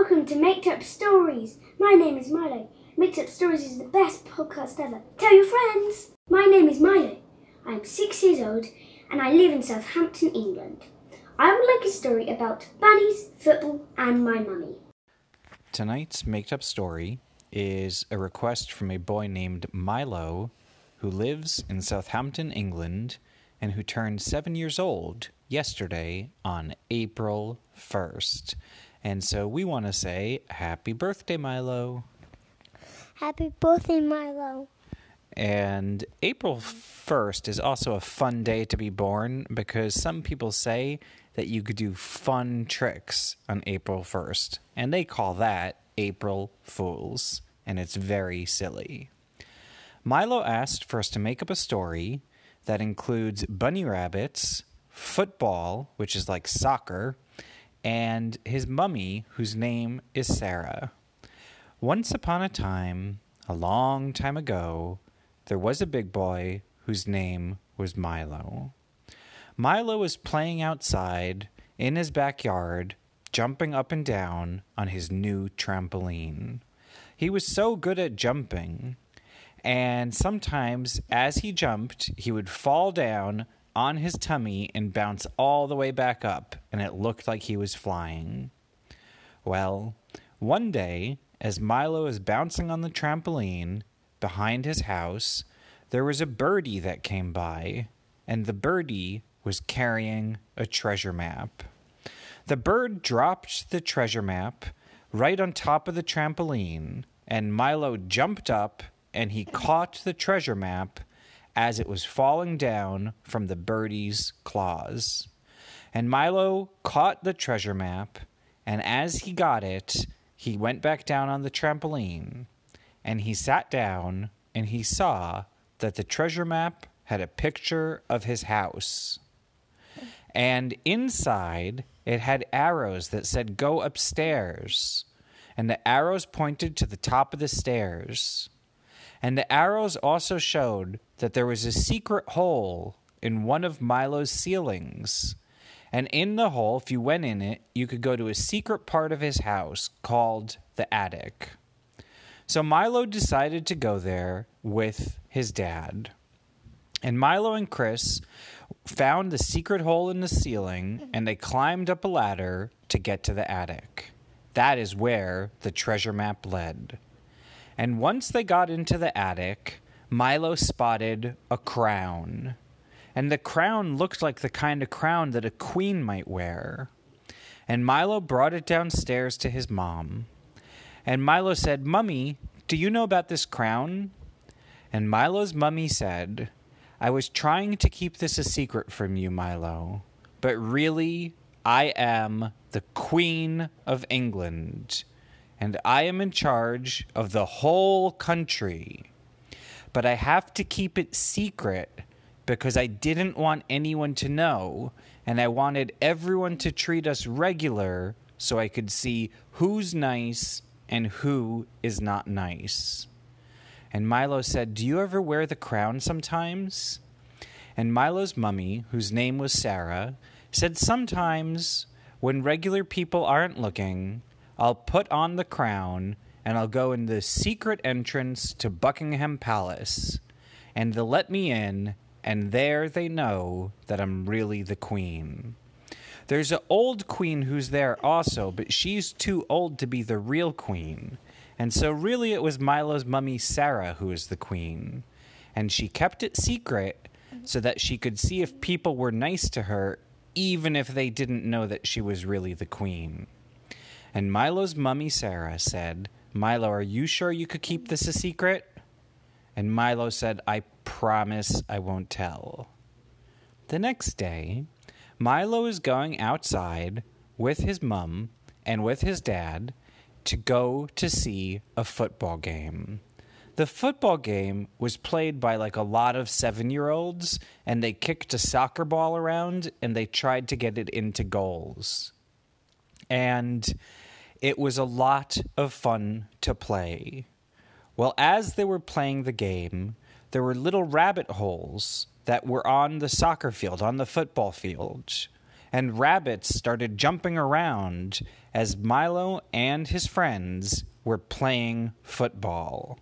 Welcome to Made Up Stories. My name is Milo. Made Up Stories is the best podcast ever. Tell your friends. My name is Milo. I am six years old and I live in Southampton, England. I would like a story about bunnies, football, and my mummy. Tonight's Made Up Story is a request from a boy named Milo who lives in Southampton, England, and who turned seven years old yesterday on April 1st. And so we want to say happy birthday, Milo. Happy birthday, Milo. And April 1st is also a fun day to be born because some people say that you could do fun tricks on April 1st. And they call that April Fools. And it's very silly. Milo asked for us to make up a story that includes bunny rabbits, football, which is like soccer, and his mummy, whose name is Sarah. Once upon a time, a long time ago, there was a big boy whose name was Milo. Milo was playing outside in his backyard, jumping up and down on his new trampoline. He was so good at jumping, and sometimes as he jumped, he would fall down on his tummy and bounce all the way back up, and it looked like he was flying. Well, one day, as Milo is bouncing on the trampoline behind his house, there was a birdie that came by, and the birdie was carrying a treasure map. The bird dropped the treasure map right on top of the trampoline, and Milo jumped up and he caught the treasure map as it was falling down from the birdie's claws. And Milo caught the treasure map, and as he got it, he went back down on the trampoline, and he sat down and he saw that the treasure map had a picture of his house. And inside, it had arrows that said, Go upstairs. And the arrows pointed to the top of the stairs. And the arrows also showed that there was a secret hole in one of Milo's ceilings. And in the hole, if you went in it, you could go to a secret part of his house called the attic. So Milo decided to go there with his dad. And Milo and Chris found the secret hole in the ceiling and they climbed up a ladder to get to the attic. That is where the treasure map led. And once they got into the attic, Milo spotted a crown. And the crown looked like the kind of crown that a queen might wear. And Milo brought it downstairs to his mom. And Milo said, Mummy, do you know about this crown? And Milo's mummy said, I was trying to keep this a secret from you, Milo, but really, I am the Queen of England and I am in charge of the whole country. But I have to keep it secret because I didn't want anyone to know, and I wanted everyone to treat us regular so I could see who's nice and who is not nice. And Milo said, Do you ever wear the crown sometimes? And Milo's mummy, whose name was Sarah, said, Sometimes, when regular people aren't looking, I'll put on the crown and I'll go in the secret entrance to Buckingham Palace. And they'll let me in, and there they know that I'm really the queen. There's an old queen who's there also, but she's too old to be the real queen. And so, really, it was Milo's mummy Sarah who was the queen. And she kept it secret so that she could see if people were nice to her, even if they didn't know that she was really the queen. And Milo's mummy Sarah said, Milo, are you sure you could keep this a secret? And Milo said, I promise I won't tell. The next day, Milo is going outside with his mum and with his dad to go to see a football game. The football game was played by like a lot of seven year olds, and they kicked a soccer ball around and they tried to get it into goals. And it was a lot of fun to play. Well, as they were playing the game, there were little rabbit holes that were on the soccer field, on the football field. and rabbits started jumping around as Milo and his friends were playing football.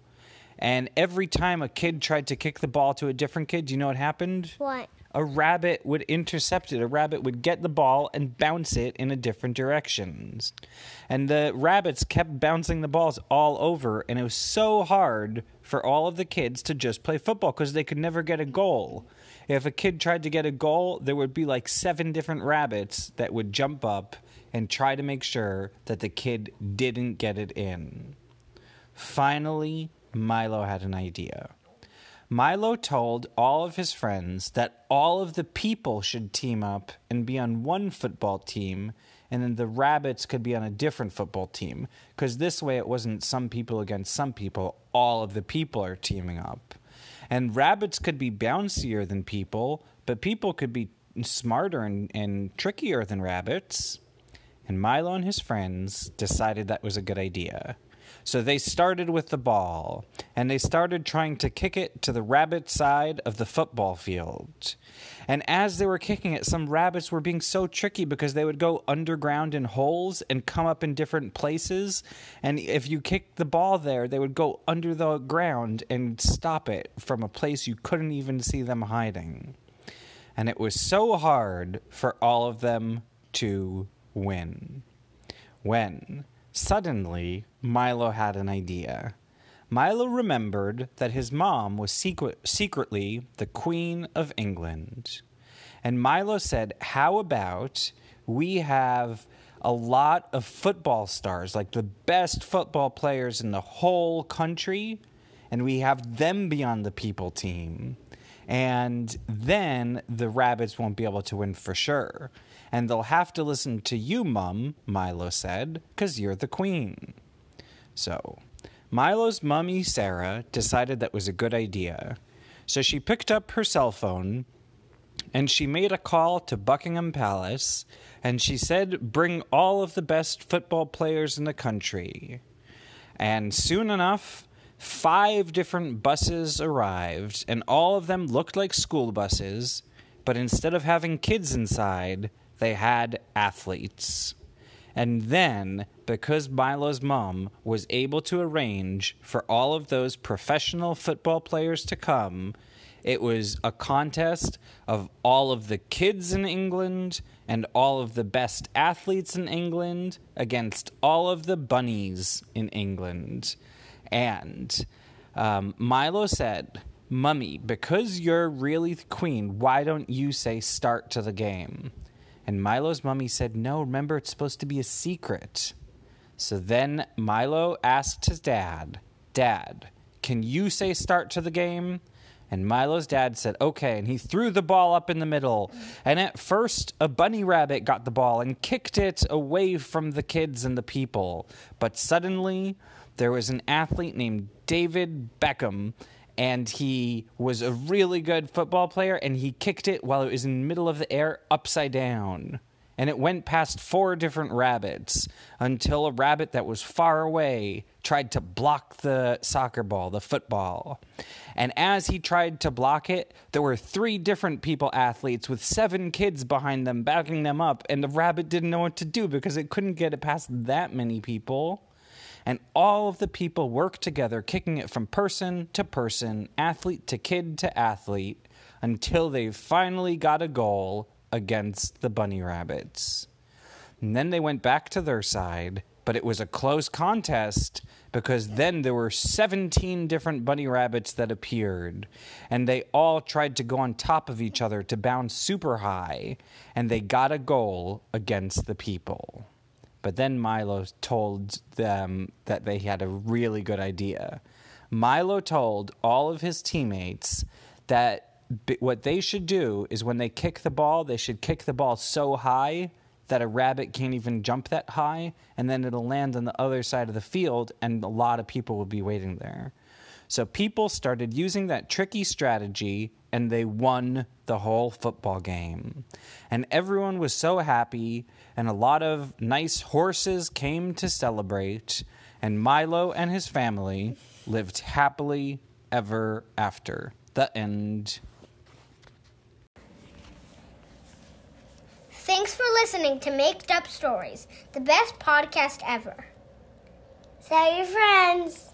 And every time a kid tried to kick the ball to a different kid, do you know what happened? What? a rabbit would intercept it. A rabbit would get the ball and bounce it in a different directions. And the rabbits kept bouncing the balls all over, and it was so hard for all of the kids to just play football because they could never get a goal. If a kid tried to get a goal, there would be like seven different rabbits that would jump up and try to make sure that the kid didn't get it in. Finally, Milo had an idea. Milo told all of his friends that all of the people should team up and be on one football team, and then the rabbits could be on a different football team. Because this way it wasn't some people against some people, all of the people are teaming up. And rabbits could be bouncier than people, but people could be smarter and, and trickier than rabbits. And Milo and his friends decided that was a good idea. So they started with the ball, and they started trying to kick it to the rabbit side of the football field. And as they were kicking it, some rabbits were being so tricky because they would go underground in holes and come up in different places. And if you kicked the ball there, they would go under the ground and stop it from a place you couldn't even see them hiding. And it was so hard for all of them to win. When Suddenly, Milo had an idea. Milo remembered that his mom was secret- secretly the Queen of England. And Milo said, How about we have a lot of football stars, like the best football players in the whole country, and we have them be on the people team? And then the rabbits won't be able to win for sure and they'll have to listen to you, Mum, Milo said, because you're the queen. So, Milo's mummy, Sarah, decided that was a good idea. So she picked up her cell phone and she made a call to Buckingham Palace and she said, Bring all of the best football players in the country. And soon enough, five different buses arrived, and all of them looked like school buses, but instead of having kids inside, they had athletes. And then, because Milo's mom was able to arrange for all of those professional football players to come, it was a contest of all of the kids in England and all of the best athletes in England against all of the bunnies in England. And um, Milo said, Mummy, because you're really the queen, why don't you say start to the game? And Milo's mummy said, No, remember, it's supposed to be a secret. So then Milo asked his dad, Dad, can you say start to the game? And Milo's dad said, okay. And he threw the ball up in the middle. And at first, a bunny rabbit got the ball and kicked it away from the kids and the people. But suddenly, there was an athlete named David Beckham and he was a really good football player and he kicked it while it was in the middle of the air upside down and it went past four different rabbits until a rabbit that was far away tried to block the soccer ball, the football. And as he tried to block it, there were three different people athletes with seven kids behind them backing them up, and the rabbit didn't know what to do because it couldn't get it past that many people and all of the people work together, kicking it from person to person, athlete to kid to athlete, until they finally got a goal against the bunny rabbits. And then they went back to their side, but it was a close contest because then there were 17 different bunny rabbits that appeared, and they all tried to go on top of each other to bounce super high, and they got a goal against the people. But then Milo told them that they had a really good idea. Milo told all of his teammates that what they should do is when they kick the ball, they should kick the ball so high that a rabbit can't even jump that high, and then it'll land on the other side of the field, and a lot of people will be waiting there. So people started using that tricky strategy and they won the whole football game. And everyone was so happy, and a lot of nice horses came to celebrate, and Milo and his family lived happily ever after. The end. Thanks for listening to Made Up Stories, the best podcast ever. Tell your friends.